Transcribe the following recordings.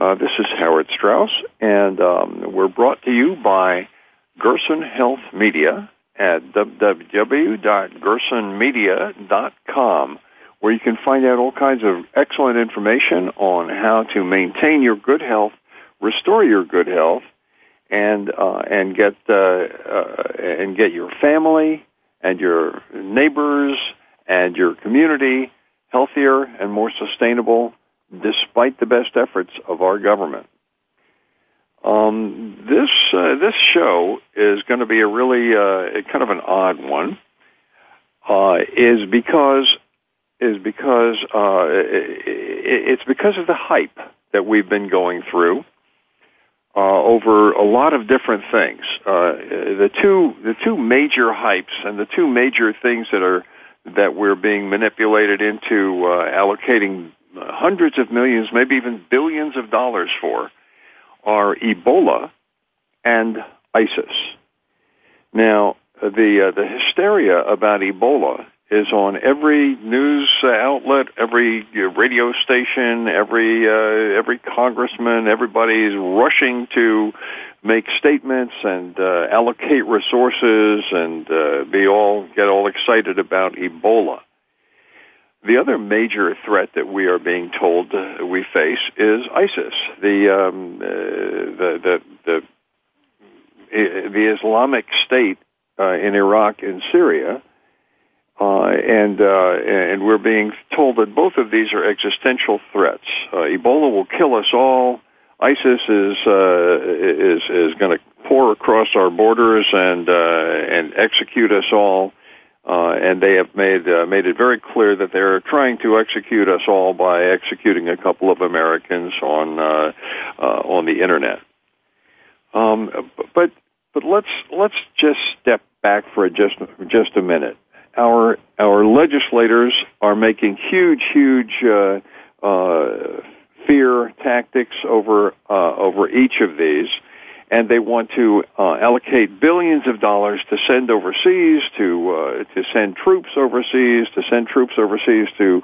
Uh, this is Howard Strauss, and um, we're brought to you by Gerson Health Media at www.gersonmedia.com, where you can find out all kinds of excellent information on how to maintain your good health, restore your good health, and uh, and get uh, uh and get your family and your neighbors and your community healthier and more sustainable despite the best efforts of our government. Um, this uh, this show is going to be a really uh, kind of an odd one. Uh, is because is because uh, it's because of the hype that we've been going through uh, over a lot of different things. Uh, the two the two major hypes and the two major things that are that we're being manipulated into allocating hundreds of millions, maybe even billions of dollars for, are Ebola and ISIS. Now, the uh, the hysteria about Ebola is on every news outlet, every radio station, every uh, every congressman. Everybody's rushing to make statements and uh, allocate resources and uh, be all get all excited about Ebola. The other major threat that we are being told uh, we face is ISIS, the um, uh, the, the the uh, the Islamic State uh, in Iraq and Syria, uh, and uh, and we're being told that both of these are existential threats. Ebola will kill us all. ISIS is is is going to pour across our borders and and execute us all uh, and they have made uh, made it very clear that they're trying to execute us all by executing a couple of Americans on uh, uh, on the internet. Um, but but let's let's just step back for just just a minute. Our our legislators are making huge huge uh, uh, fear tactics over uh, over each of these and they want to uh, allocate billions of dollars to send overseas, to uh, to send troops overseas, to send troops overseas to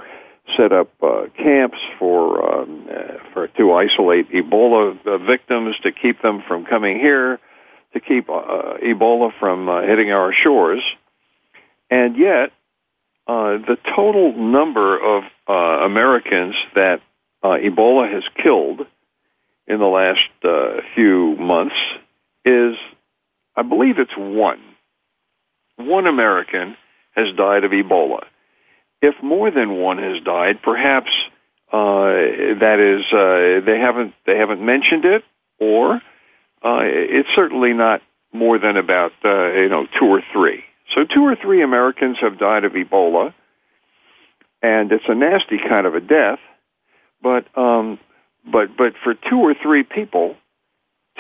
set up uh, camps for um, uh, for to isolate Ebola uh, victims, to keep them from coming here, to keep uh, Ebola from hitting our shores, and yet the total number of Americans that Ebola has killed in the last uh, few months is, I believe it's one. One American has died of Ebola. If more than one has died, perhaps uh, that is uh, they haven't they haven't mentioned it, or uh, it's certainly not more than about uh, you know two or three. So two or three Americans have died of Ebola, and it's a nasty kind of a death. But um, but but for two or three people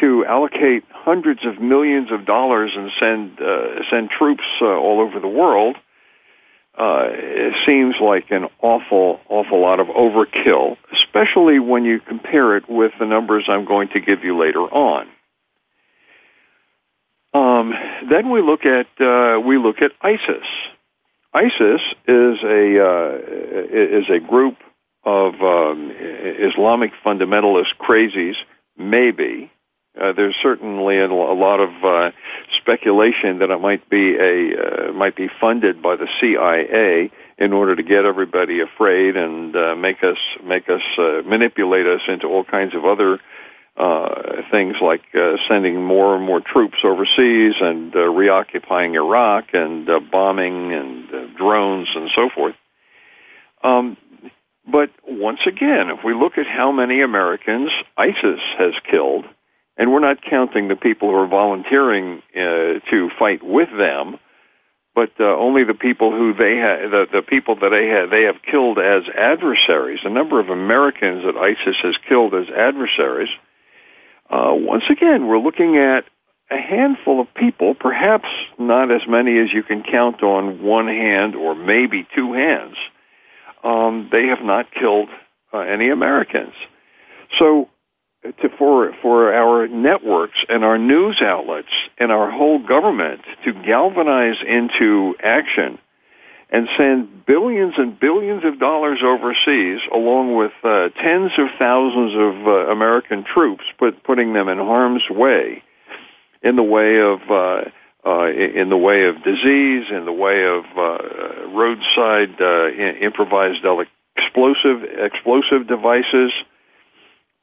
to allocate hundreds of millions of dollars and send uh, send troops uh, all over the world uh, it seems like an awful awful lot of overkill, especially when you compare it with the numbers I'm going to give you later on. Um, then we look at uh, we look at ISIS. ISIS is a uh, is a group of um, Islamic fundamentalist crazies, maybe, Uh, there's certainly a, lot of uh, speculation that it might be a uh, might be funded by the CIA in order to get everybody afraid and uh, make us make us uh, manipulate us into all kinds of other uh, things like uh, sending more and more troops overseas and uh, reoccupying Iraq and uh, bombing and uh, drones and so forth. Um, but once again, if we look at how many Americans ISIS has killed, and we're not counting the people who are volunteering uh, to fight with them, but uh, only the people who they ha- the, the people that they have they have killed as adversaries. The number of Americans that ISIS has killed as adversaries. Uh, once again, we're looking at a handful of people, perhaps not as many as you can count on one hand or maybe two hands. Um, they have not killed uh, any Americans. So to, for for our networks and our news outlets and our whole government to galvanize into action and send billions and billions of dollars overseas, along with uh, tens of thousands of uh, American troops, put, putting them in harm's way, in the way of uh, uh, in the way of disease, in the way of uh, roadside uh, improvised explosive explosive devices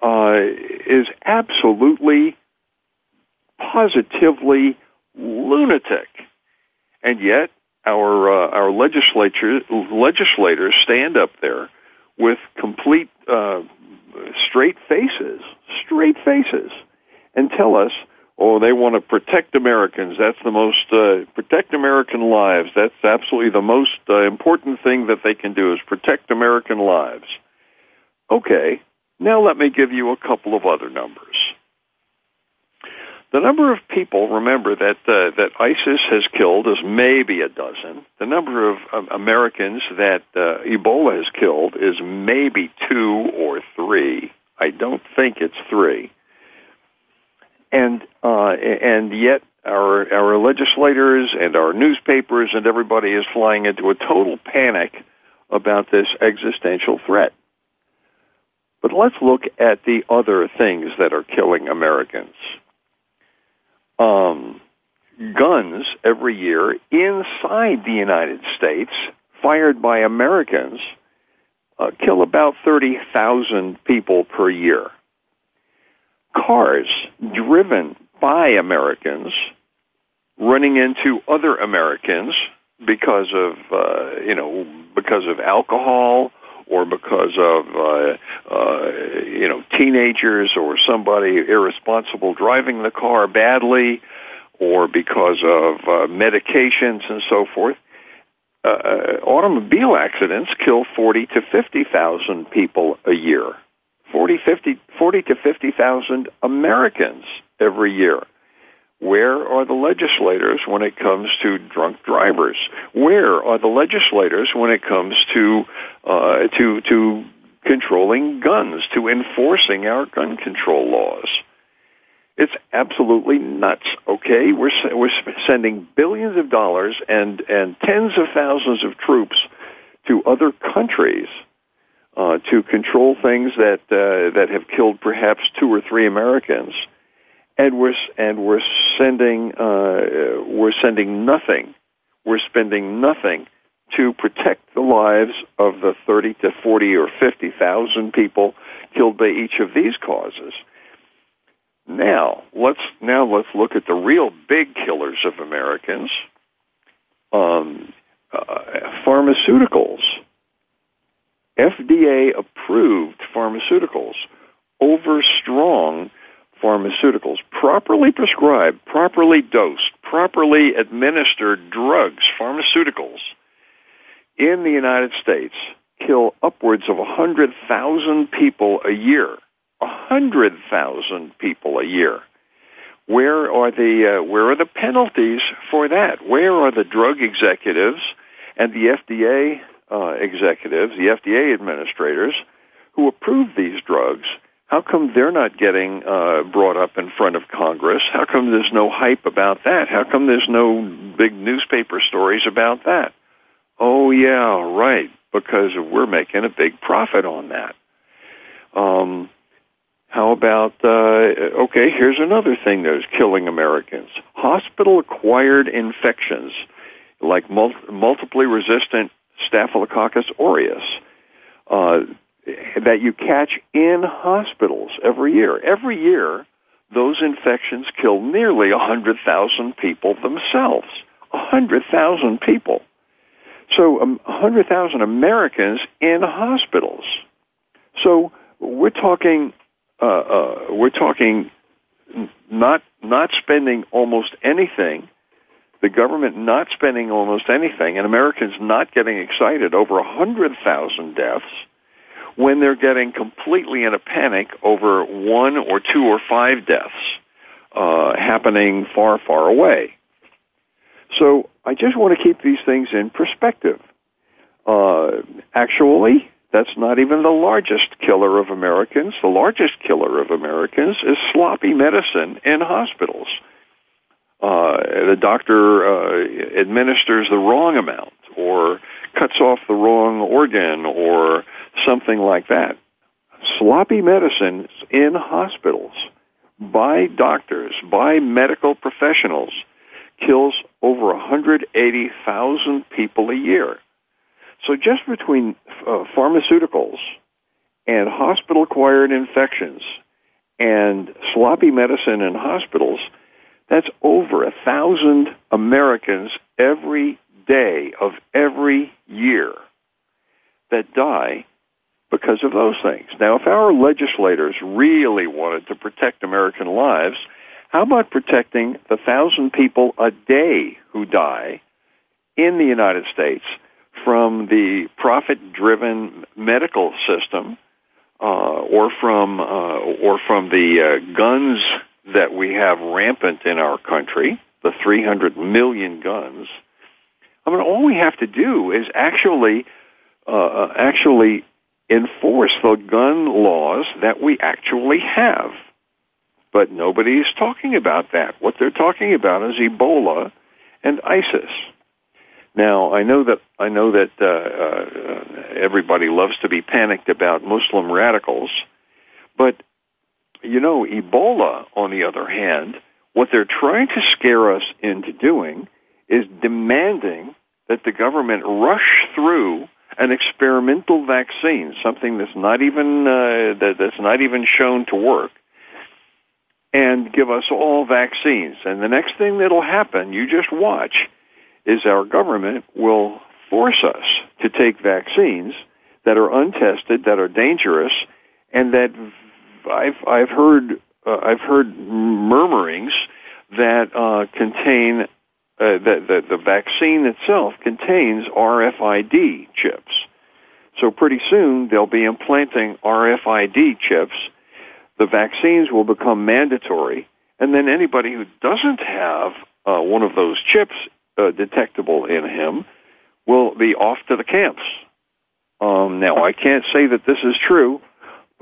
uh, is absolutely, positively lunatic, and yet our uh, our legislature legislators stand up there with complete uh, straight faces, straight faces, and tell us, oh, they want to protect Americans. That's the most uh, protect American lives. That's absolutely the most uh, important thing that they can do is protect American lives. Okay, now let me give you a couple of other numbers. The number of people, remember that uh, that ISIS has killed is maybe a dozen. The number of um, Americans that uh, Ebola has killed is maybe two or three. I don't think it's three. And uh, and yet our our legislators and our newspapers and everybody is flying into a total panic about this existential threat. But let's look at the other things that are killing Americans. Um, guns every year inside the United States, fired by Americans, uh, kill about 30,000 people per year. Cars driven by Americans running into other Americans because of, uh, you know, because of alcohol or because of uh, uh, you know teenagers or somebody irresponsible driving the car badly, or because of uh, medications and so forth. Uh, uh automobile accidents kill 40 to 50,000 people a year. 40, 50, 40 to 50,000 Americans every year. Where are the legislators when it comes to drunk drivers? Where are the legislators when it comes to uh, to to controlling guns, to enforcing our gun control laws? It's absolutely nuts. Okay, we're we're sending billions of dollars and and tens of thousands of troops to other countries uh, to control things that uh, that have killed perhaps two or three Americans and we're and we're sending uh, we're sending nothing. We're spending nothing to protect the lives of the 30 to 40 or 50,000 people killed by each of these causes. Now, let's now let's look at the real big killers of Americans. Um, uh, pharmaceuticals. FDA approved pharmaceuticals over strong pharmaceuticals, properly prescribed, properly dosed, properly administered drugs, pharmaceuticals, in the United States kill upwards of 100,000 people a year. 100,000 people a year. Where are the uh, where are the penalties for that? Where are the drug executives and the FDA uh, executives, the FDA administrators who approve these drugs how come they're not getting uh, brought up in front of Congress? How come there's no hype about that? How come there's no big newspaper stories about that? Oh yeah, right, because we're making a big profit on that. Um, How about, uh, okay, here's another thing that is killing Americans. Hospital-acquired infections like mul- multiply resistant Staphylococcus aureus uh, that you catch in hospitals every year. Every year, those infections kill nearly 100,000 people themselves. 100,000 people. So um, 100,000 Americans in hospitals. So we're talking uh, uh, we're talking not not spending almost anything, the government not spending almost anything, and Americans not getting excited over a hundred thousand deaths when they're getting completely in a panic over one or two or five deaths uh, happening far, far away. So I just want to keep these things in perspective. Uh, actually, that's not even the largest killer of Americans. The largest killer of Americans is sloppy medicine in hospitals. Uh, the doctor uh, administers the wrong amount or cuts off the wrong organ or something like that. Sloppy medicine in hospitals by doctors, by medical professionals, kills over 180,000 people a year. So just between uh, pharmaceuticals and hospital-acquired infections and sloppy medicine in hospitals, that's over a thousand Americans every day of every year that die because of those things. Now, if our legislators really wanted to protect American lives, how about protecting the thousand people a day who die in the United States from the profit-driven medical system, uh, or from uh, or from the uh, guns that we have rampant in our country, the 300 million guns. I mean, all we have to do is actually uh, uh, actually enforce the gun laws that we actually have. But nobody is talking about that. What they're talking about is Ebola and ISIS. Now, I know that I know that uh, uh, everybody loves to be panicked about Muslim radicals, but you know, Ebola, on the other hand, what they're trying to scare us into doing is demanding that the government rush through an experimental vaccine, something that's not even uh, that, that's not even shown to work, and give us all vaccines. And the next thing that'll happen, you just watch is our government will force us to take vaccines that are untested, that are dangerous, and that I've I've heard uh, I've heard murmurings that uh, contain uh, that, the vaccine itself contains RFID chips. So pretty soon they'll be implanting RFID chips. The vaccines will become mandatory, and then anybody who doesn't have uh, one of those chips uh, detectable in him will be off to the camps. Um, now, I can't say that this is true,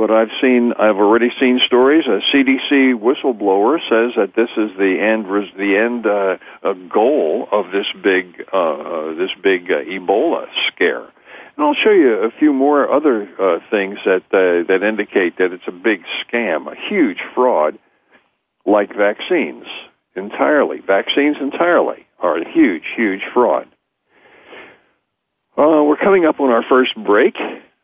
but I've seen, I've already seen stories. A CDC whistleblower says that this is the end, the end uh, uh, goal of this big, uh, uh, this big uh, Ebola scare. And I'll show you a few more other uh, things that uh, that indicate that it's a big scam, a huge fraud, like vaccines entirely. Vaccines entirely are a huge, huge fraud. Uh, we're coming up on our first break.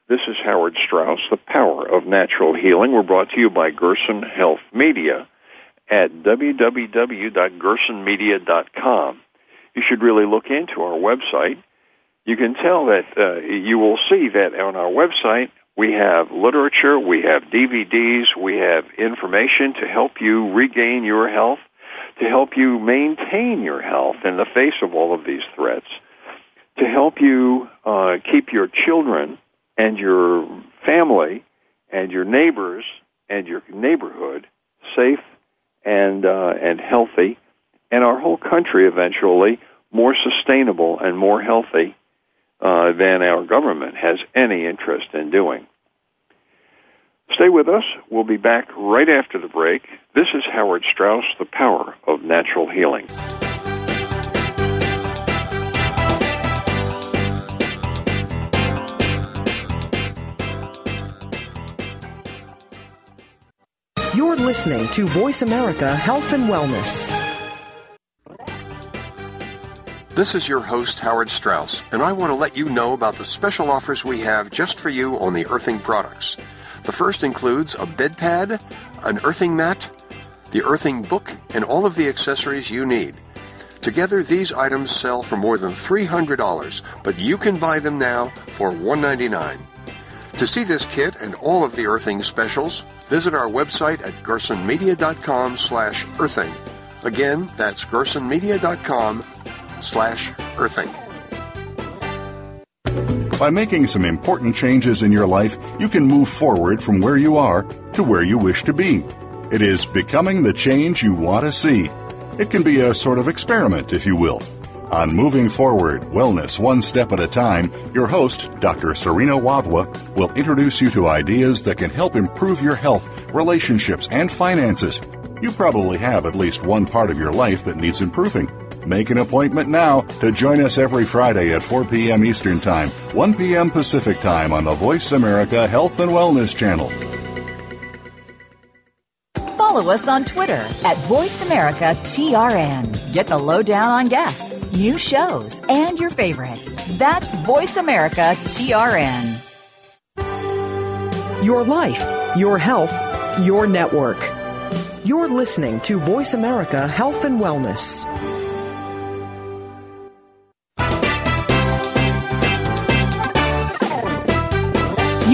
This is Howard Strauss, The Power of Natural Healing. We're brought to you by Gerson Health Media at www.gersonmedia.com. You should really look into our website. You can tell that uh, you will see that on our website we have literature, we have DVDs, we have information to help you regain your health to help you maintain your health in the face of all of these threats, to help you uh, keep your children and your family and your neighbors and your neighborhood safe and uh, and healthy, and our whole country eventually more sustainable and more healthy uh, than our government has any interest in doing. Stay with us. We'll be back right after the break. This is Howard Strauss, The Power of Natural Healing. You're listening to Voice America Health and Wellness. This is your host, Howard Strauss, and I want to let you know about the special offers we have just for you on the earthing products. The first includes a bed pad, an earthing mat, the earthing book, and all of the accessories you need. Together, these items sell for more than $300, but you can buy them now for 199. To see this kit and all of the earthing specials, visit our website at gersonmedia.com slash earthing. Again, that's gersonmedia.com slash earthing. By making some important changes in your life, you can move forward from where you are to where you wish to be. It is becoming the change you want to see. It can be a sort of experiment, if you will. On Moving Forward Wellness One Step at a Time, your host, Dr. Serena Wadhwa, will introduce you to ideas that can help improve your health, relationships, and finances. You probably have at least one part of your life that needs improving. Make an appointment now to join us every Friday at 4 p.m. Eastern Time, 1 p.m. Pacific Time on the Voice America Health and Wellness Channel. Follow us on Twitter at VoiceAmericaTRN. Get the lowdown on guests, new shows, and your favorites. That's VoiceAmericaTRN. Your life, your health, your network. You're listening to Voice America Health and Wellness.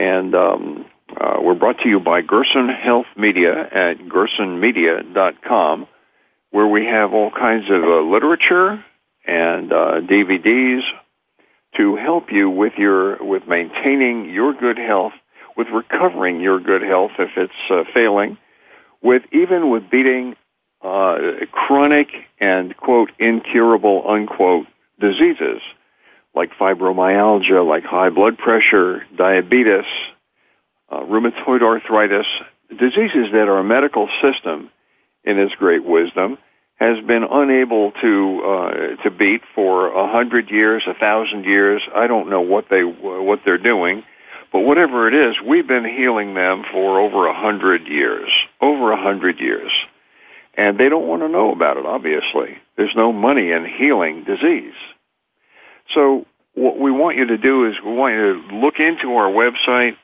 And um, uh, we're brought to you by Gerson Health Media at gersonmedia.com, where we have all kinds of uh, literature and uh, DVDs to help you with your with maintaining your good health, with recovering your good health if it's uh, failing, with even with beating uh, chronic and quote incurable unquote diseases like fibromyalgia, like high blood pressure, diabetes, uh, rheumatoid arthritis, diseases that our medical system, in its great wisdom, has been unable to uh, to beat for a hundred years, a thousand years. I don't know what they what they're doing, but whatever it is, we've been healing them for over a hundred years, over a hundred years, and they don't want to know about it. Obviously, there's no money in healing disease. So what we want you to do is we want you to look into our website,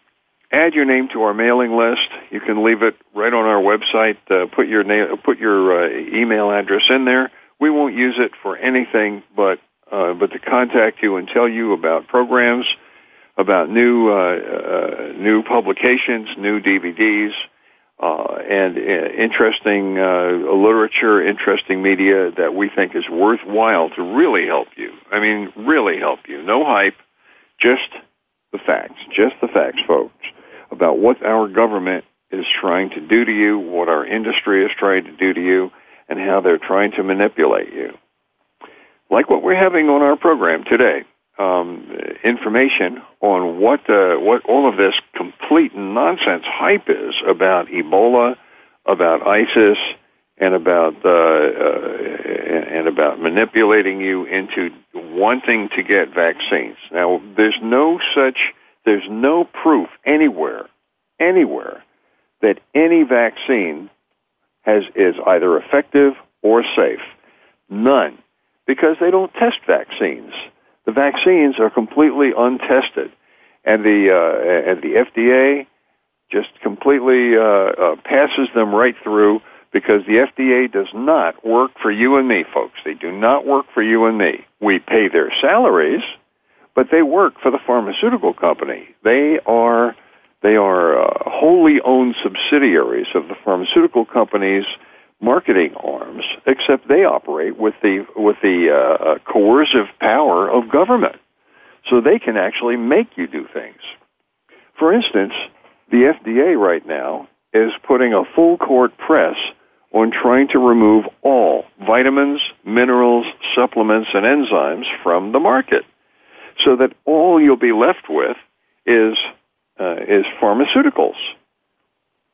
add your name to our mailing list. You can leave it right on our website. Uh, put your name, put your uh, email address in there. We won't use it for anything but uh, but to contact you and tell you about programs, about new uh, uh, new publications, new DVDs, uh, and uh, interesting uh, literature, interesting media that we think is worthwhile to really help you. I mean, really help you. No hype, just the facts, just the facts, folks, about what our government is trying to do to you, what our industry is trying to do to you, and how they're trying to manipulate you. Like what we're having on our program today um, information on what uh, what all of this complete nonsense hype is about Ebola, about ISIS, and about uh, uh, and about manipulating you into wanting to get vaccines. Now, there's no such there's no proof anywhere anywhere that any vaccine has is either effective or safe. None, because they don't test vaccines the vaccines are completely untested, and the uh, and the FDA just completely uh, uh, passes them right through because the FDA does not work for you and me, folks. They do not work for you and me. We pay their salaries, but they work for the pharmaceutical company. They are they are uh, wholly owned subsidiaries of the pharmaceutical companies marketing arms, except they operate with the with the uh, uh, coercive power of government, so they can actually make you do things. For instance, the FDA right now is putting a full court press on trying to remove all vitamins, minerals, supplements, and enzymes from the market so that all you'll be left with is, uh, is pharmaceuticals.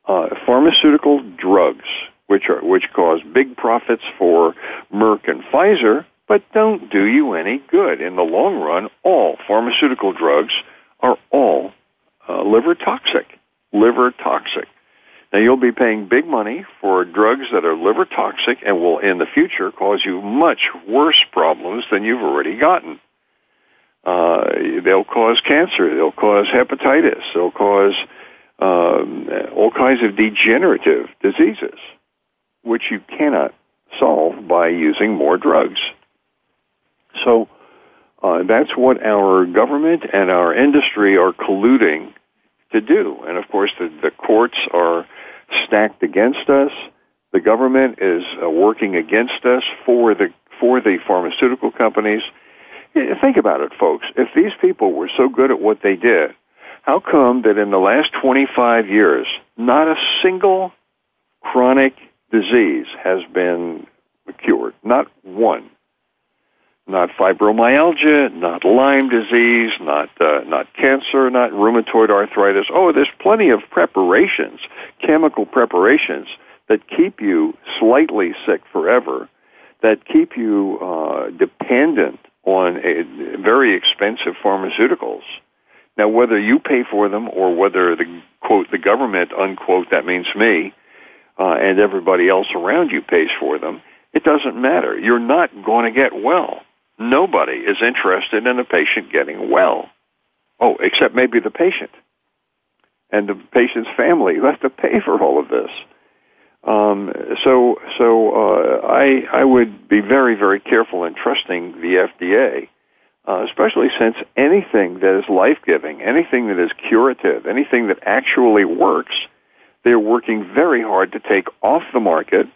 Uh, pharmaceutical drugs, which are, which cause big profits for Merck and Pfizer, but don't do you any good. In the long run, all pharmaceutical drugs are all uh, liver toxic. Liver toxic. Now you'll be paying big money for drugs that are liver toxic and will in the future cause you much worse problems than you've already gotten. Uh, they'll cause cancer. They'll cause hepatitis. They'll cause um, all kinds of degenerative diseases, which you cannot solve by using more drugs. So uh, that's what our government and our industry are colluding to do. And of course, the, the courts are stacked against us. The government is uh, working against us for the for the pharmaceutical companies. Think about it, folks. If these people were so good at what they did, how come that in the last 25 years, not a single chronic disease has been cured? Not one not fibromyalgia, not Lyme disease, not uh, not cancer, not rheumatoid arthritis. Oh, there's plenty of preparations, chemical preparations that keep you slightly sick forever, that keep you uh, dependent on a, very expensive pharmaceuticals. Now, whether you pay for them or whether the quote the government unquote that means me uh, and everybody else around you pays for them, it doesn't matter. You're not going to get well Nobody is interested in a patient getting well. Oh, except maybe the patient and the patient's family who has to pay for all of this. Um, so, so uh, I I would be very very careful in trusting the FDA, uh, especially since anything that is life giving, anything that is curative, anything that actually works, they're working very hard to take off the market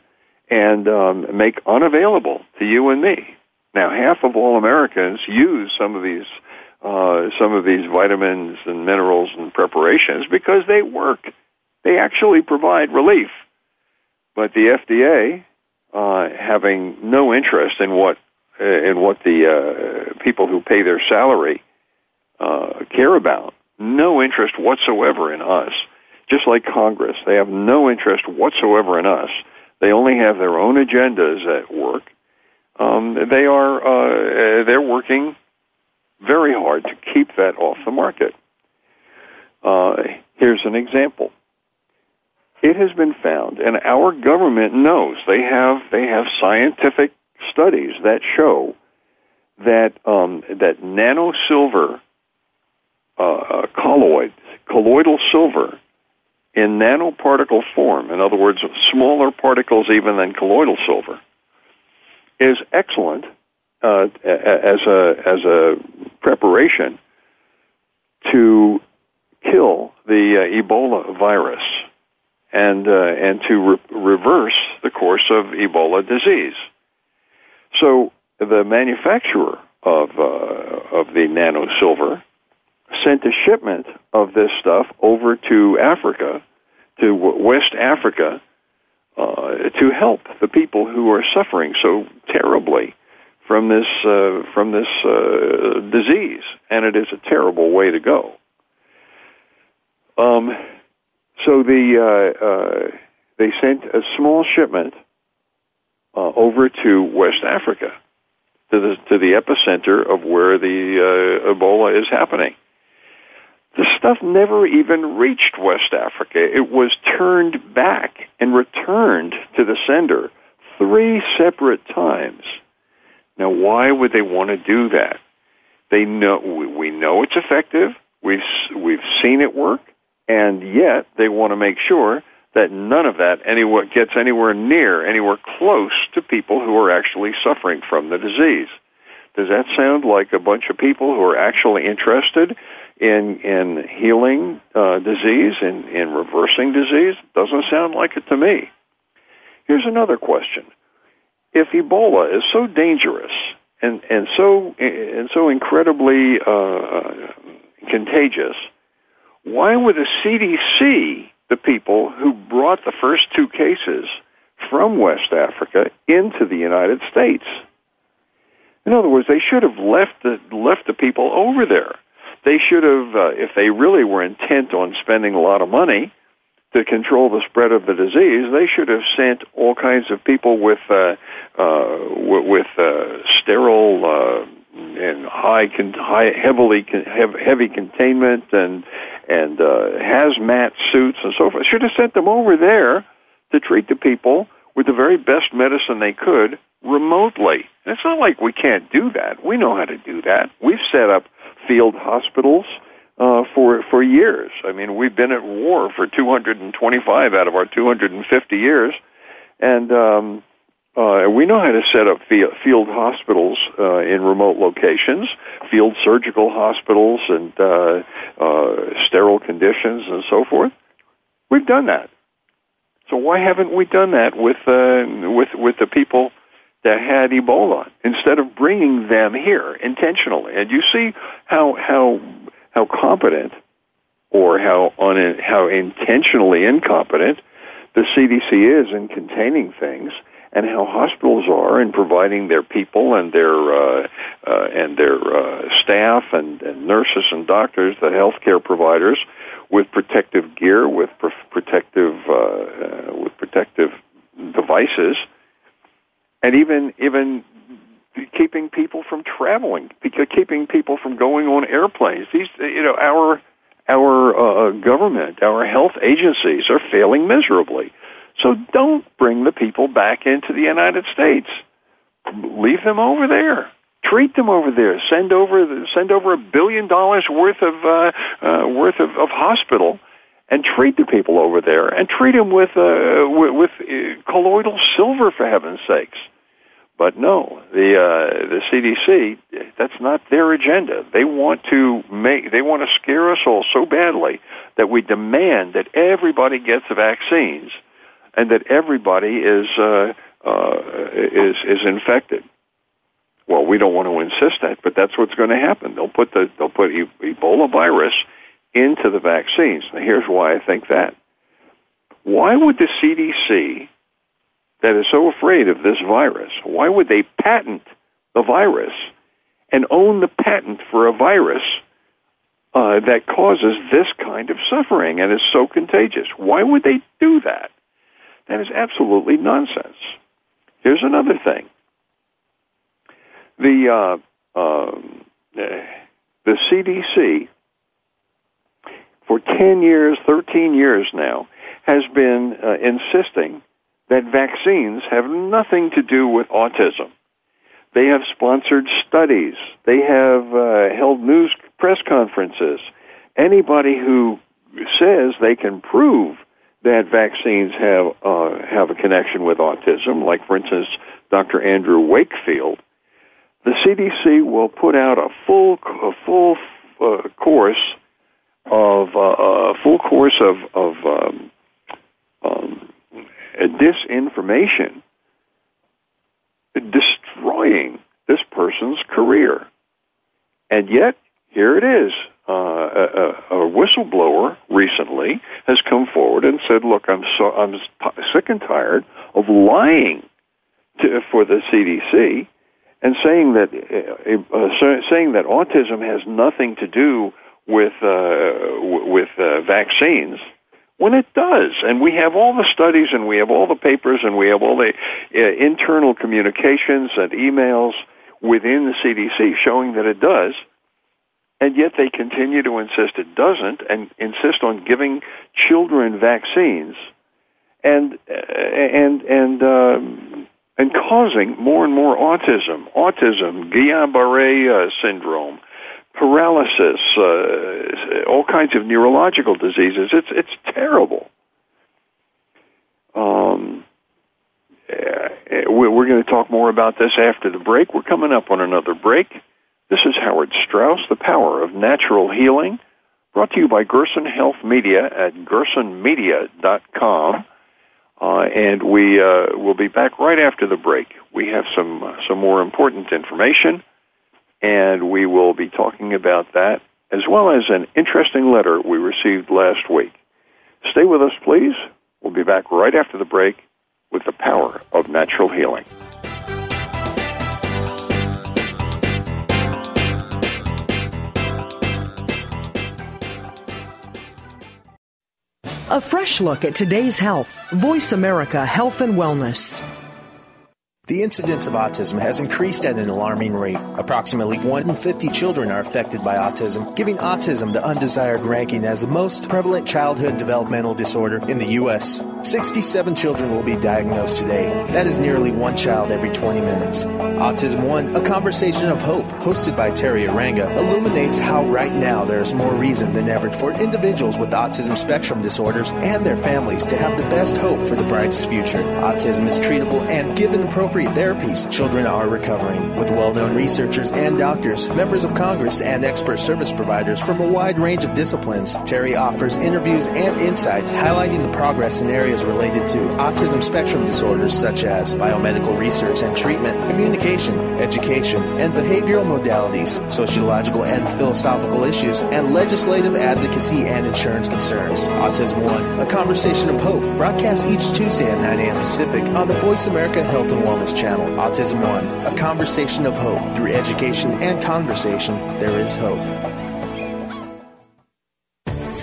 and um, make unavailable to you and me. Now, half of all Americans use some of these uh, some of these vitamins and minerals and preparations because they work. They actually provide relief. But the FDA, uh, having no interest in what uh, in what the uh, people who pay their salary uh, care about, no interest whatsoever in us. Just like Congress, they have no interest whatsoever in us. They only have their own agendas at work um, they are uh, they're working very hard to keep that off the market. Uh, here's an example. It has been found, and our government knows they have they have scientific studies that show that um, that nano silver uh, colloid colloidal silver in nanoparticle form, in other words, smaller particles even than colloidal silver, is excellent uh, as a as a preparation to kill the uh, Ebola virus and uh, and to re- reverse the course of Ebola disease. So the manufacturer of uh, of the nano silver sent a shipment of this stuff over to Africa, to West Africa, uh, to help the people who are suffering so terribly from this uh, from this uh, disease, and it is a terrible way to go. Um, so the uh, uh, they sent a small shipment uh, over to West Africa, to the to the epicenter of where the Ebola is happening. The stuff never even reached West Africa. It was turned back and returned to the sender three separate times. Now, why would they want to do that? They know we know it's effective. We've we've seen it work, and yet they want to make sure that none of that anywhere gets anywhere near, anywhere close to people who are actually suffering from the disease. Does that sound like a bunch of people who are actually interested in in healing uh, disease and in, in reversing disease? Doesn't sound like it to me. Here's another question: If Ebola is so dangerous and and so and so incredibly uh, contagious, why would the CDC the people who brought the first two cases from West Africa into the United States. In other words, they should have left the left the people over there. They should have, uh, if they really were intent on spending a lot of money to control the spread of the disease, they should have sent all kinds of people with uh, uh, with uh, sterile uh, and high, con- high heavily con- heavy containment and and uh, hazmat suits and so forth. Should have sent them over there to treat the people with the very best medicine they could remotely. And it's not like we can't do that. We know how to do that. We've set up field hospitals uh, for for years. I mean, we've been at war for 225 out of our 250 years, and um, uh, we know how to set up field, hospitals uh, in remote locations, field surgical hospitals, and uh, uh, sterile conditions, and so forth. We've done that. So why haven't we done that with uh, with with the people that had Ebola instead of bringing them here intentionally? And you see how how how competent or how un, how intentionally incompetent the CDC is in containing things and how hospitals are in providing their people and their uh, uh, and their uh, staff and, and nurses and doctors, the healthcare providers, with protective gear, with pr- protective uh, uh, with protective devices, and even even keeping people from traveling, keeping people from going on airplanes. These, you know, our our uh, government, our health agencies are failing miserably. So don't bring the people back into the United States. Leave them over there. Treat them over there. Send over send over a billion dollars worth of uh, uh, worth of, of hospital, and treat the people over there, and treat them with uh, with, with uh, colloidal silver for heaven's sakes. But no, the uh, the CDC that's not their agenda. They want to make they want to scare us all so badly that we demand that everybody gets the vaccines and that everybody is uh, uh, is is infected. Well, we don't want to insist that, but that's what's going to happen. They'll put the they'll put Ebola virus into the vaccines. Now, here's why I think that. Why would the CDC, that is so afraid of this virus, why would they patent the virus and own the patent for a virus uh, that causes this kind of suffering and is so contagious? Why would they do that? That is absolutely nonsense. Here's another thing. The uh, um, the CDC for 10 years, 13 years now, has been uh, insisting that vaccines have nothing to do with autism. They have sponsored studies. They have uh, held news press conferences. Anybody who says they can prove that vaccines have uh, have a connection with autism, like for instance, Dr. Andrew Wakefield, the CDC will put out a full a full uh, course of uh, a full course of of um, um, disinformation, destroying this person's career, and yet here it is. Uh, a, a whistleblower recently has come forward and said, "Look, I'm so I'm sick and tired of lying to, for the CDC and saying that uh, uh saying that autism has nothing to do with uh, with uh, vaccines." When it does, and we have all the studies, and we have all the papers, and we have all the uh, internal communications and emails within the CDC showing that it does, and yet they continue to insist it doesn't and insist on giving children vaccines and uh, and and um, and causing more and more autism autism Guillain-Barré uh, syndrome paralysis uh, all kinds of neurological diseases it's it's terrible um, uh, we're going to talk more about this after the break. We're coming up on another break. This is Howard Strauss, The Power of Natural Healing, brought to you by Gerson Health Media at gersonmedia.com. Uh, and we uh, will be back right after the break. We have some uh, some more important information, and we will be talking about that as well as an interesting letter we received last week. Stay with us, please. We'll be back right after the break with the power of natural healing. A fresh look at today's health. Voice America Health and Wellness. The incidence of autism has increased at an alarming rate. Approximately 1 in 50 children are affected by autism, giving autism the undesired ranking as the most prevalent childhood developmental disorder in the U.S. 67 children will be diagnosed today. That is nearly one child every 20 minutes. Autism One, a conversation of hope, hosted by Teri Arranga, illuminates how right now there is more reason than ever for individuals with autism spectrum disorders and their families to have the best hope for the brightest future. Autism is treatable and given appropriate therapies, children are recovering. With well known researchers and doctors, members of Congress, and expert service providers from a wide range of disciplines, Teri offers interviews and insights highlighting the progress in areas related to autism spectrum disorders such as biomedical research and treatment, communication education, and behavioral modalities, sociological and philosophical issues, and legislative advocacy and insurance concerns. Autism One, a conversation of hope, broadcasts each Tuesday at 9 a.m. Pacific on the Voice America Health and Wellness channel. Autism One, a conversation of hope. Through education and conversation, there is hope.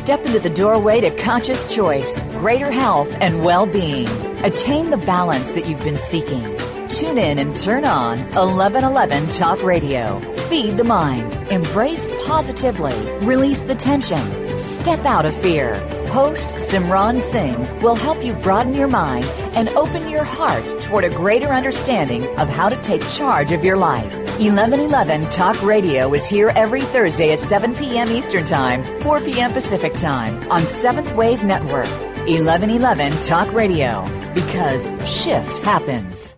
Step into the doorway to conscious choice, greater health, and well being. Attain the balance that you've been seeking. Tune in and turn on 1111 Talk Radio. Feed the mind. Embrace positively. Release the tension. Step out of fear. Host Simran Singh will help you broaden your mind and open your heart toward a greater understanding of how to take charge of your life. 1111 Talk Radio is here every Thursday at 7 p.m. Eastern Time, 4 p.m. Pacific Time on Seventh Wave Network. 1111 Talk Radio. Because shift happens.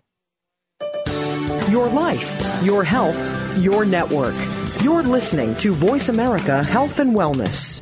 Your life, your health, your network. You're listening to Voice America Health and Wellness.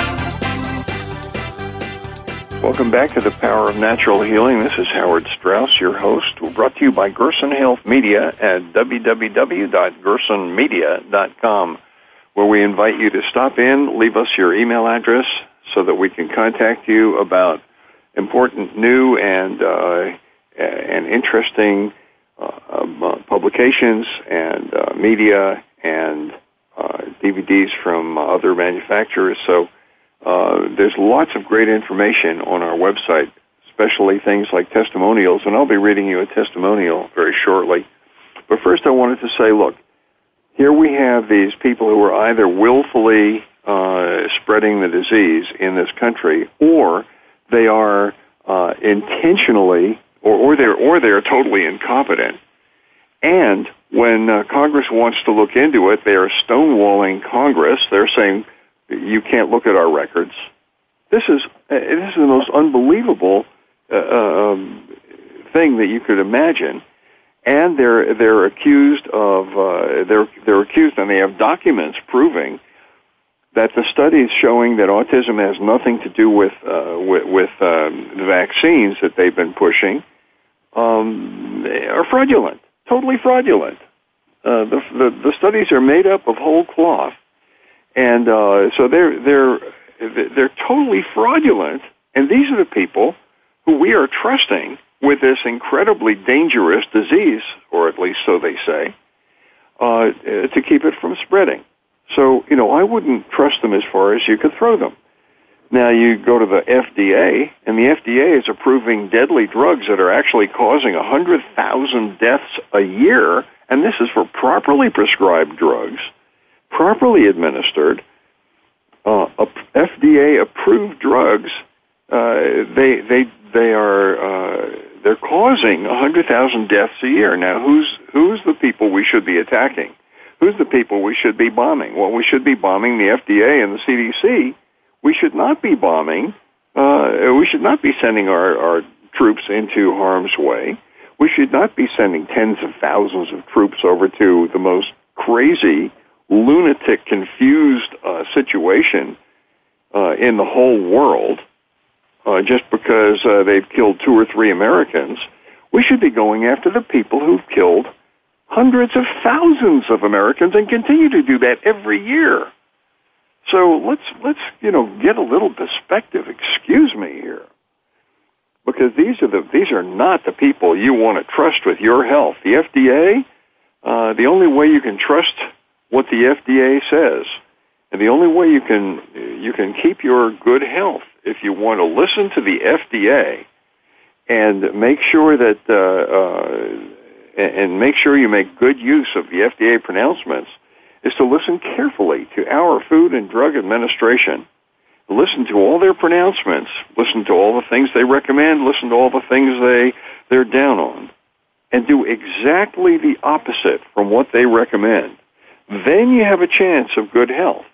Welcome back to the Power of Natural Healing. This is Howard Strauss, your host. Brought to you by Gerson Health Media at www.gersonmedia.com, where we invite you to stop in, leave us your email address so that we can contact you about important new and uh, and interesting uh, um, uh, publications and uh, media and uh, DVDs from other manufacturers. So uh, there's lots of great information on our website, especially things like testimonials, and I'll be reading you a testimonial very shortly. But first, I wanted to say, look, here we have these people who are either willfully uh, spreading the disease in this country, or they are uh, intentionally, or, or they're or they're totally incompetent. And when uh, Congress wants to look into it, they are stonewalling Congress. They're saying you can't look at our records. This is uh, this is the most unbelievable uh, um, thing that you could imagine, and they're they're accused of uh, they're they're accused and they have documents proving that the studies showing that autism has nothing to do with uh, with, with um, the vaccines that they've been pushing um, are fraudulent, totally fraudulent. Uh, the, the the studies are made up of whole cloth and uh, so they're they're they're totally fraudulent. And these are the people who we are trusting with this incredibly dangerous disease, or at least so they say, uh, to keep it from spreading. So you know, I wouldn't trust them as far as you could throw them. Now you go to the FDA, and the FDA is approving deadly drugs that are actually causing 100,000 deaths a year, and this is for properly prescribed drugs properly administered, uh, FDA approved drugs, uh, they they they are uh, they're causing 100,000 deaths a year. Now, who's who's the people we should be attacking? Who's the people we should be bombing? Well, we should be bombing the FDA and the CDC. We should not be bombing Uh, we should not be sending our, our troops into harm's way. We should not be sending tens of thousands of troops over to the most crazy, lunatic, confused uh, situation uh, in the whole world uh, just because uh, they've killed two or three Americans. We should be going after the people who've killed hundreds of thousands of Americans and continue to do that every year. So let's let's you know get a little perspective. Excuse me here, because these are the these are not the people you want to trust with your health. The FDA, uh, the only way you can trust what the FDA says, and the only way you can you can keep your good health if you want to listen to the FDA and make sure that uh, uh, and make sure you make good use of the FDA pronouncements is to listen carefully to our Food and Drug Administration. Listen to all their pronouncements. Listen to all the things they recommend. Listen to all the things they they're down on, and do exactly the opposite from what they recommend. Then you have a chance of good health.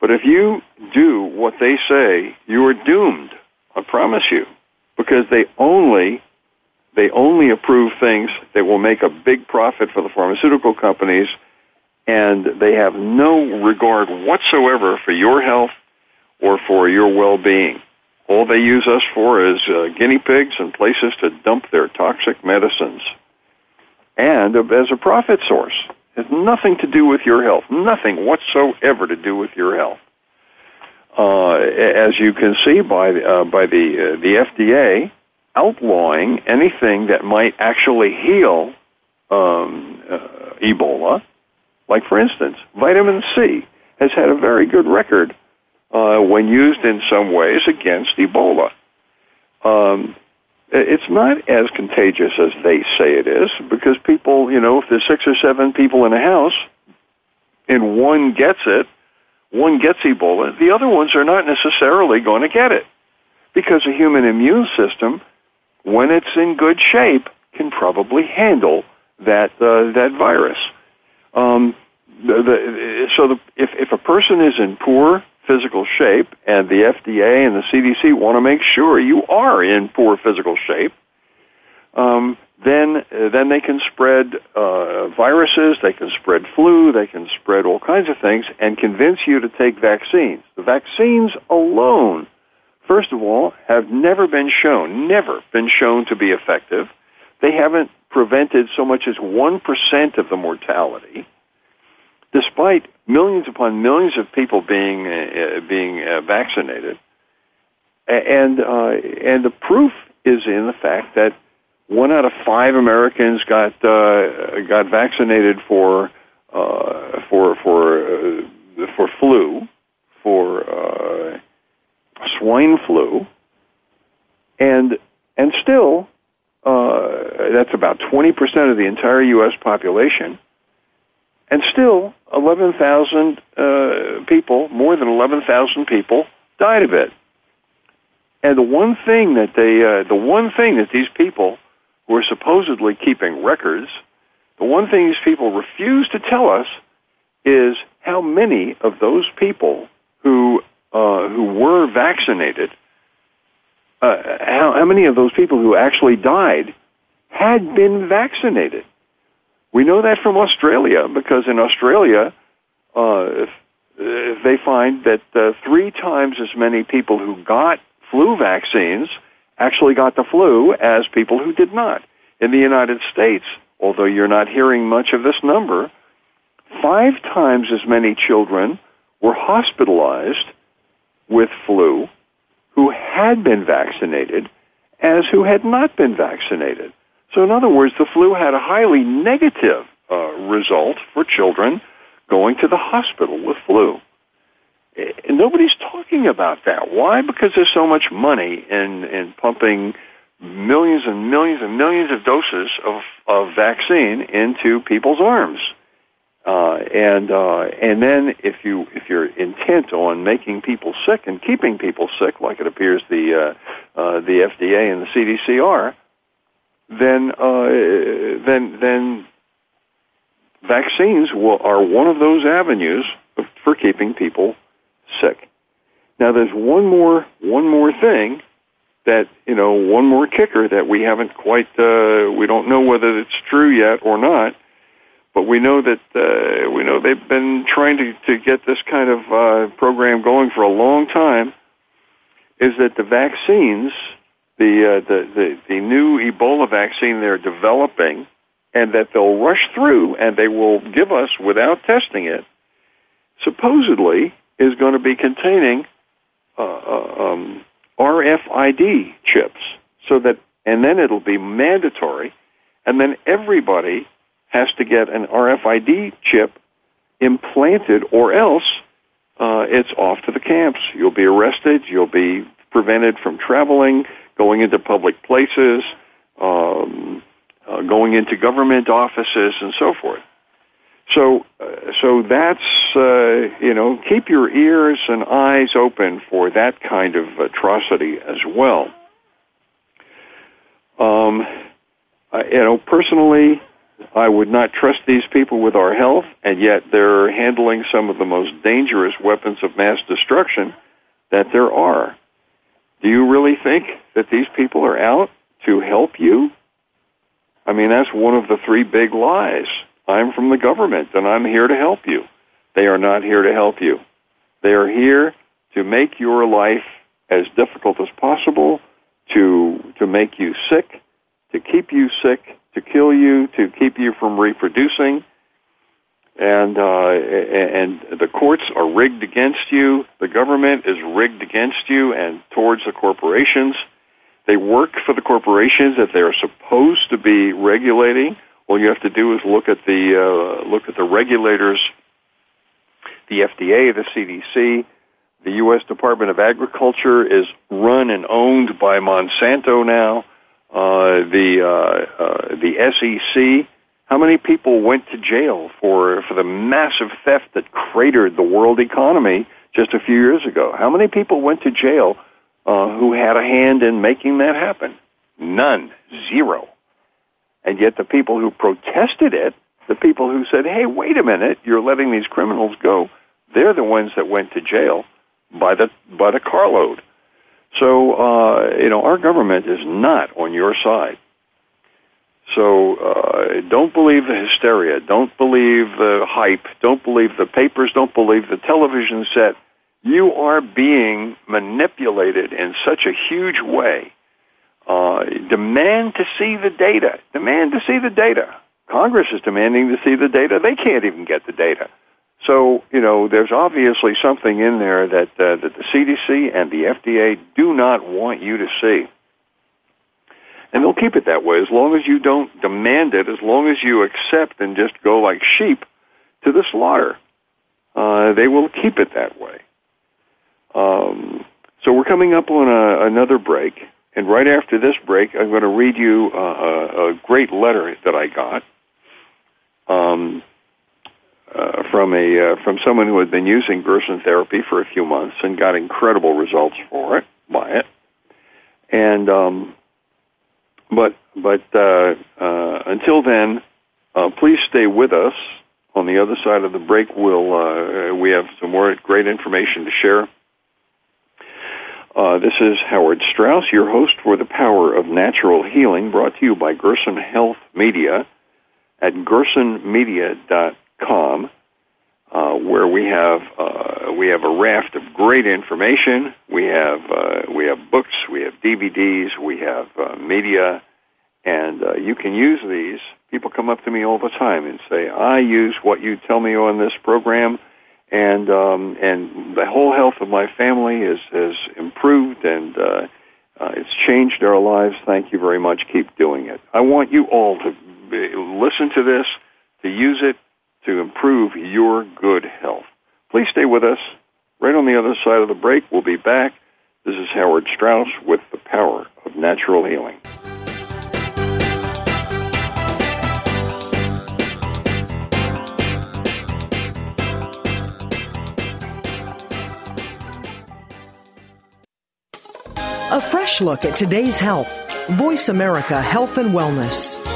But if you do what they say, you are doomed. I promise you, because they only they only approve things that will make a big profit for the pharmaceutical companies and they have no regard whatsoever for your health or for your well-being. All they use us for is uh, guinea pigs and places to dump their toxic medicines. And as a profit source. Has nothing to do with your health. Nothing whatsoever to do with your health. Uh, as you can see by uh, by the uh, the FDA outlawing anything that might actually heal um, uh, Ebola, like, for instance, vitamin C has had a very good record uh, when used in some ways against Ebola. Um, it's not as contagious as they say it is because people, you know, if there's six or seven people in a house and one gets it, one gets Ebola, the other ones are not necessarily going to get it because the human immune system, when it's in good shape, can probably handle that uh, that virus. Um, the, the, so the, if, if a person is in poor physical shape and the FDA and the CDC want to make sure you are in poor physical shape, um, then uh, then they can spread uh, viruses, they can spread flu, they can spread all kinds of things, and convince you to take vaccines. The vaccines alone, first of all, have never been shown, never been shown to be effective. They haven't prevented so much as one percent of the mortality despite millions upon millions of people being uh, being uh, vaccinated, and uh, and the proof is in the fact that one out of five Americans got uh, got vaccinated for uh, for for uh, for flu, for swine flu, and and still that's about twenty percent of the entire U.S. population and still 11,000 uh, people, more than 11,000 people, died of it. And the one thing that they, uh, the one thing that these people who are supposedly keeping records, the one thing these people refuse to tell us is how many of those people who uh, who were vaccinated, uh, how, how many of those people who actually died had been vaccinated. We know that from Australia because in Australia, uh, if, they find that uh, three times as many people who got flu vaccines actually got the flu as people who did not. In the United States, although you're not hearing much of this number, five times as many children were hospitalized with flu who had been vaccinated as who had not been vaccinated. So, in other words, the flu had a highly negative uh, result for children going to the hospital with flu. And eh, nobody's talking about that. Why? Because there's so much money in, in pumping millions and millions and millions of doses of, of vaccine into people's arms. Uh, and uh, and then if you if you're intent on making people sick and keeping people sick, like it appears the uh, uh, the FDA and the CDC are, then uh, then then vaccines will, are one of those avenues for keeping people sick. Now, there's one more one more thing that you know, one more kicker that we haven't quite uh, we don't know whether it's true yet or not. But we know that uh, we know they've been trying to, to get this kind of uh, program going for a long time. Is that the vaccines, the, uh, the the the new Ebola vaccine they're developing, and that they'll rush through and they will give us without testing it, supposedly is going to be containing uh, uh um, RFID chips, so that and then it'll be mandatory, and then everybody has to get an RFID chip implanted, or else uh, it's off to the camps. You'll be arrested. You'll be prevented from traveling, going into public places, um, uh, going into government offices, and so forth. So, uh, so that's uh, you know, keep your ears and eyes open for that kind of atrocity as well. Um, you know, personally, I would not trust these people with our health, and yet they're handling some of the most dangerous weapons of mass destruction that there are. Do you really think that these people are out to help you? I mean, that's one of the three big lies. I'm from the government and I'm here to help you. They are not here to help you. They are here to make your life as difficult as possible, to, to make you sick, to keep you sick, to kill you, to keep you from reproducing, and uh, and the courts are rigged against you. The government is rigged against you and towards the corporations. They work for the corporations that they are supposed to be regulating. All you have to do is look at the uh, look at the regulators, the FDA, the CDC, the U.S. Department of Agriculture is run and owned by Monsanto now uh, the uh, uh, the SEC. How many people went to jail for for the massive theft that cratered the world economy just a few years ago? How many people went to jail uh, who had a hand in making that happen? None, zero. And yet, the people who protested it, the people who said, "Hey, wait a minute, you're letting these criminals go," they're the ones that went to jail by the by the carload. So, uh, you know, our government is not on your side. So uh, don't believe the hysteria. Don't believe the hype. Don't believe the papers. Don't believe the television set. You are being manipulated in such a huge way. Uh, demand to see the data. Demand to see the data. Congress is demanding to see the data. They can't even get the data. So, you know, there's obviously something in there that, uh, that the CDC and the FDA do not want you to see. And they'll keep it that way as long as you don't demand it, as long as you accept and just go like sheep to the slaughter. Uh, they will keep it that way. Um, so we're coming up on a, another break, and right after this break, I'm going to read you uh, a, a great letter that I got. Um, uh, from a uh, from someone who had been using Gerson therapy for a few months and got incredible results for it by it. And um, but but uh, uh, until then, uh, please stay with us. On the other side of the break, we'll uh, we have some more great information to share. Uh, this is Howard Strauss, your host for the Power of Natural Healing, brought to you by Gerson Health Media at gersonmedia.com com, uh, where we have uh, we have a raft of great information. We have uh, we have books, we have DVDs, we have uh, media, and uh, you can use these. People come up to me all the time and say, "I use what you tell me on this program." And um, and the whole health of my family is has improved and uh, uh, it's changed our lives. Thank you very much. Keep doing it. I want you all to be, listen to this, to use it, to improve your good health. Please stay with us. Right on the other side of the break, we'll be back. This is Howard Strauss with the power of natural healing. A fresh look at today's health. Voice America Health and Wellness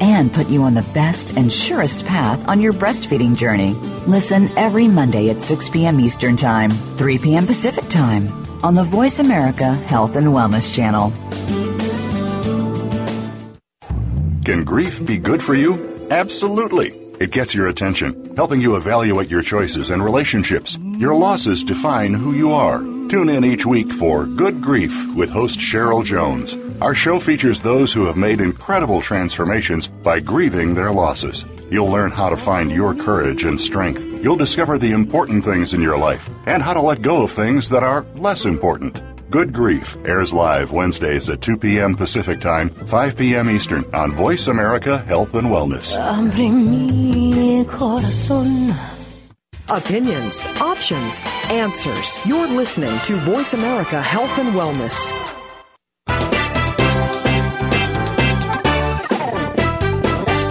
and put you on the best and surest path on your breastfeeding journey. Listen every Monday at 6 p.m. Eastern Time, 3 p.m. Pacific Time on the Voice America Health and Wellness Channel. Can grief be good for you? Absolutely. It gets your attention, helping you evaluate your choices and relationships. Your losses define who you are. Tune in each week for Good Grief with host Cheryl Jones. Our show features those who have made incredible transformations by grieving their losses. You'll learn how to find your courage and strength. You'll discover the important things in your life and how to let go of things that are less important. Good Grief airs live Wednesdays at 2 p.m. Pacific Time, 5 p.m. Eastern on Voice America Health and Wellness. Opinions, options, answers. You're listening to Voice America Health and Wellness.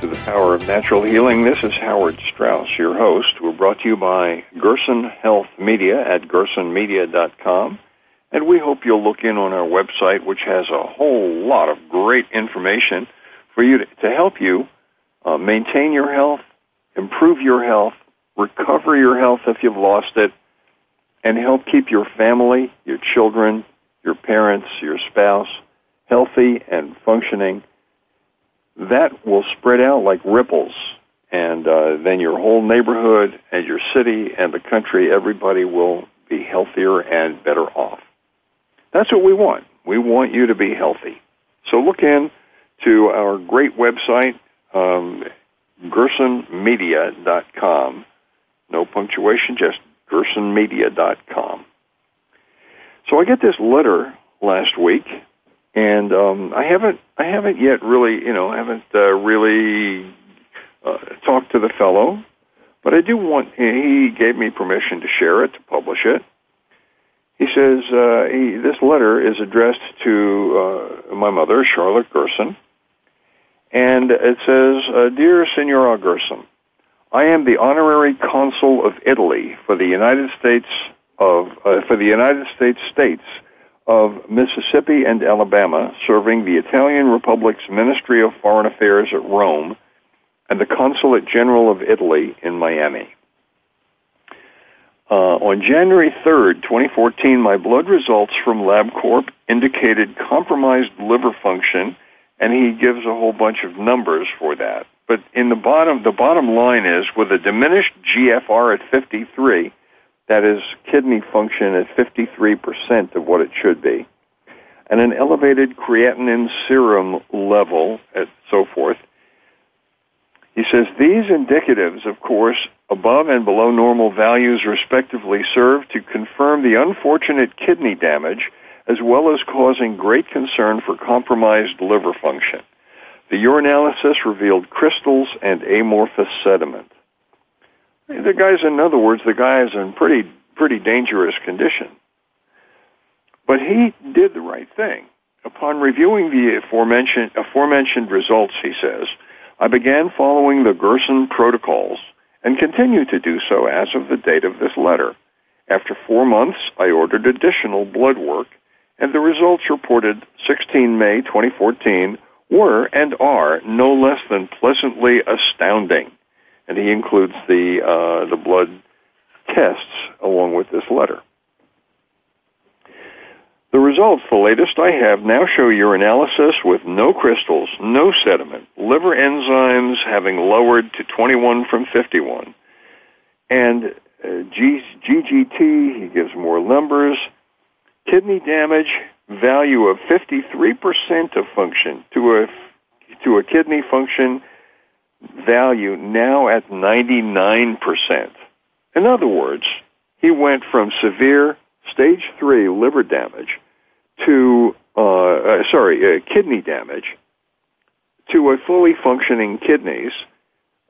to the Power of Natural Healing. This is Howard Strauss, your host. We're brought to you by Gerson Health Media at gersonmedia.com. And we hope you'll look in on our website, which has a whole lot of great information for you to, to help you uh, maintain your health, improve your health, recover your health if you've lost it, and help keep your family, your children, your parents, your spouse healthy and functioning that will spread out like ripples. And uh, then your whole neighborhood and your city and the country, everybody will be healthier and better off. That's what we want. We want you to be healthy. So look in to our great website, um, gersonmedia.com. No punctuation, just gersonmedia.com. So I get this letter last week and um, I haven't I haven't yet really you know I haven't uh, really uh, talked to the fellow, but I do want he gave me permission to share it to publish it. He says uh, he, this letter is addressed to uh, my mother Charlotte Gerson, and it says, uh, "Dear Senora Gerson, I am the honorary consul of Italy for the United States of uh, for the United States states." Of Mississippi and Alabama, serving the Italian Republic's Ministry of Foreign Affairs at Rome and the Consulate General of Italy in Miami. Uh, on January 3rd, 2014, my blood results from LabCorp indicated compromised liver function, and he gives a whole bunch of numbers for that. But in the bottom, the bottom line is with a diminished GFR at 53, that is kidney function at 53% of what it should be, and an elevated creatinine serum level, and so forth. He says these indicatives, of course, above and below normal values respectively serve to confirm the unfortunate kidney damage as well as causing great concern for compromised liver function. The urinalysis revealed crystals and amorphous sediment. The guy's, in other words, the guy is in pretty, pretty dangerous condition. But he did the right thing. Upon reviewing the aforementioned, aforementioned results, he says, I began following the Gerson protocols and continue to do so as of the date of this letter. After four months, I ordered additional blood work, and the results reported 16 May 2014 were and are no less than pleasantly astounding and he includes the uh, the blood tests along with this letter. The results, the latest I have, now show urinalysis with no crystals, no sediment, liver enzymes having lowered to 21 from 51. And uh, GGT, he gives more numbers. kidney damage value of 53% of function to a to a kidney function value now at 99%. In other words, he went from severe stage 3 liver damage to uh, uh, sorry, uh, kidney damage to a fully functioning kidneys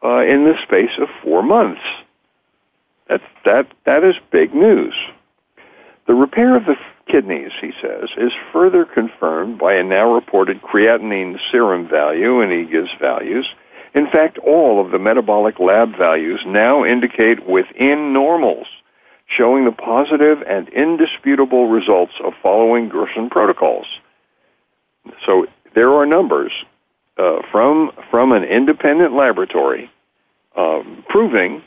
uh, in the space of 4 months. That that that is big news. The repair of the kidneys, he says, is further confirmed by a now reported creatinine serum value, and he gives values. In fact, all of the metabolic lab values now indicate within normals, showing the positive and indisputable results of following Gerson protocols. So there are numbers uh, from from an independent laboratory um, proving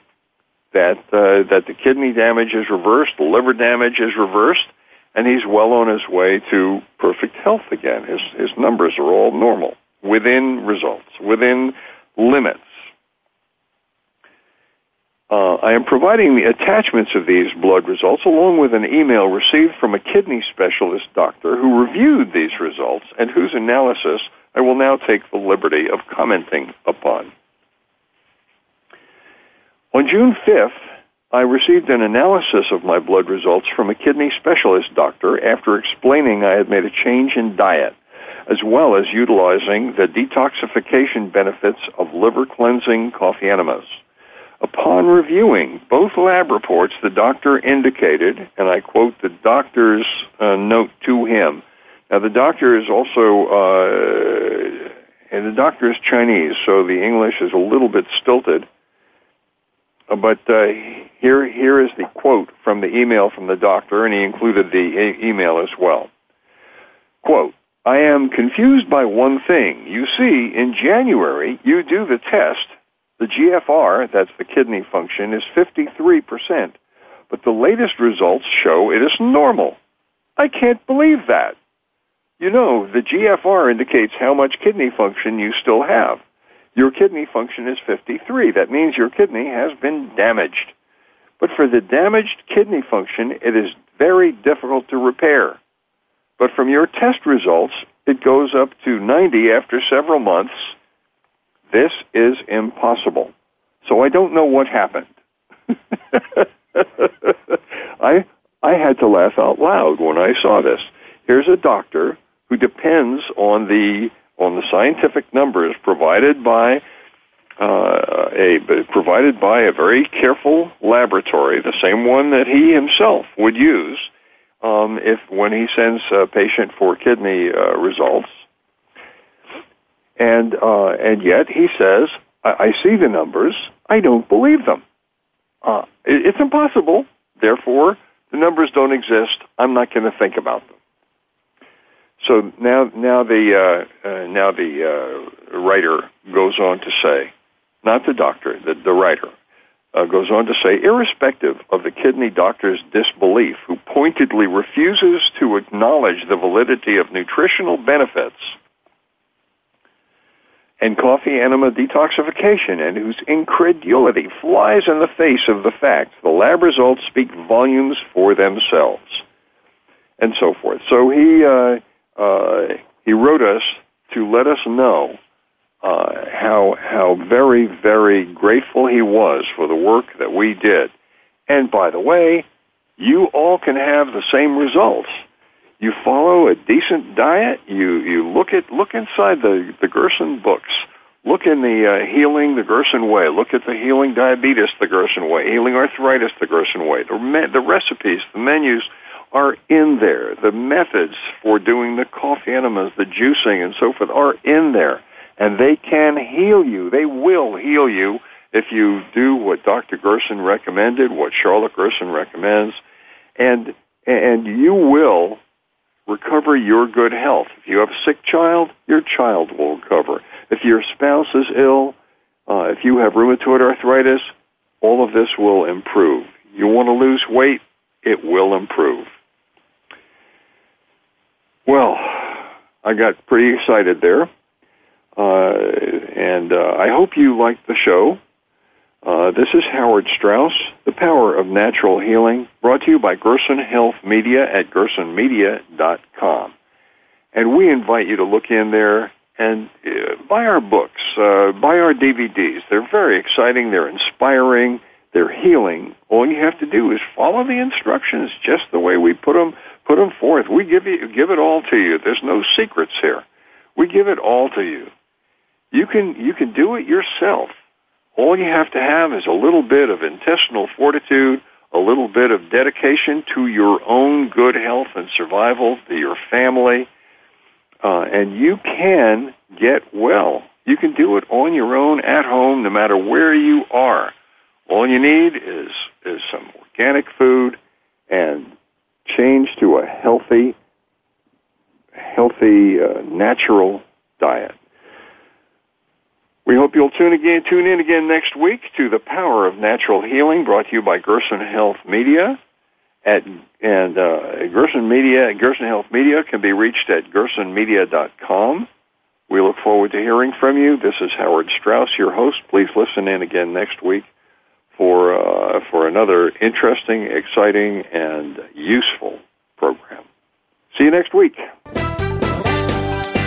that uh, that the kidney damage is reversed, the liver damage is reversed, and he's well on his way to perfect health again. His his numbers are all normal, within results, within limits. Uh, I am providing the attachments of these blood results along with an email received from a kidney specialist doctor who reviewed these results and whose analysis I will now take the liberty of commenting upon. On June 5th, I received an analysis of my blood results from a kidney specialist doctor after explaining I had made a change in diet, as well as utilizing the detoxification benefits of liver cleansing coffee enemas. Upon reviewing both lab reports, the doctor indicated, and I quote the doctor's uh, note to him. Now, the doctor is also, uh, and the doctor is Chinese, so the English is a little bit stilted. Uh, but uh, here, here is the quote from the email from the doctor, and he included the e- email as well. Quote, I am confused by one thing. You see, in January, you do the test. The GFR, that's the kidney function, is 53%. But the latest results show it is normal. I can't believe that. You know, the GFR indicates how much kidney function you still have your kidney function is 53. That means your kidney has been damaged. But for the damaged kidney function, it is very difficult to repair. But from your test results, it goes up to 90 after several months. This is impossible. So I don't know what happened. I I had to laugh out loud when I saw this. Here's a doctor who depends on the on the scientific numbers provided by uh, a provided by a very careful laboratory, the same one that he himself would use um, if when he sends a patient for kidney uh, results. And uh, and yet he says, I-, I see the numbers. I don't believe them. Uh, it- it's impossible. Therefore, the numbers don't exist. I'm not going to think about them. So now, now the uh, uh, now the uh, writer goes on to say, not the doctor, the, the writer uh, goes on to say, irrespective of the kidney doctor's disbelief, who pointedly refuses to acknowledge the validity of nutritional benefits and coffee enema detoxification, and whose incredulity flies in the face of the fact the lab results speak volumes for themselves, and so forth. So he uh, uh, he wrote us to let us know uh, how how very very grateful he was for the work that we did. And by the way, you all can have the same results. You follow a decent diet. You you look at look inside the the Gerson books. Look in the uh, healing the Gerson way. Look at the healing diabetes the Gerson way. Healing arthritis the Gerson way. The me- the recipes, the menus are in there. The methods for doing the coffee enemas, the juicing, and so forth are in there. And they can heal you. They will heal you if you do what Dr. Gerson recommended, what Charlotte Gerson recommends, and and you will recover your good health. If you have a sick child, your child will recover. If your spouse is ill, uh, if you have rheumatoid arthritis, all of this will improve. You want to lose weight, it will improve. Well, I got pretty excited there. Uh, and uh, I hope you liked the show. Uh, this is Howard Strauss, The Power of Natural Healing, brought to you by Gerson Health Media at gersonmedia.com. And we invite you to look in there and uh, buy our books, uh, buy our DVDs. They're very exciting, they're inspiring, they're healing. All you have to do is follow the instructions just the way we put them, put them forth. We give, you, give it all to you. There's no secrets here. We give it all to you. You can, you can do it yourself. All you have to have is a little bit of intestinal fortitude, a little bit of dedication to your own good health and survival, to your family, uh, and you can get well. You can do it on your own at home, no matter where you are. All you need is is some organic food and change to a healthy, healthy, uh, natural diet. We hope you'll tune again, tune in again next week to the Power of Natural Healing, brought to you by Gerson Health Media. At and uh, Gerson Media, Gerson Health Media can be reached at gersonmedia.com. We look forward to hearing from you. This is Howard Strauss, your host. Please listen in again next week for uh, for another interesting, exciting, and useful program. See you next week.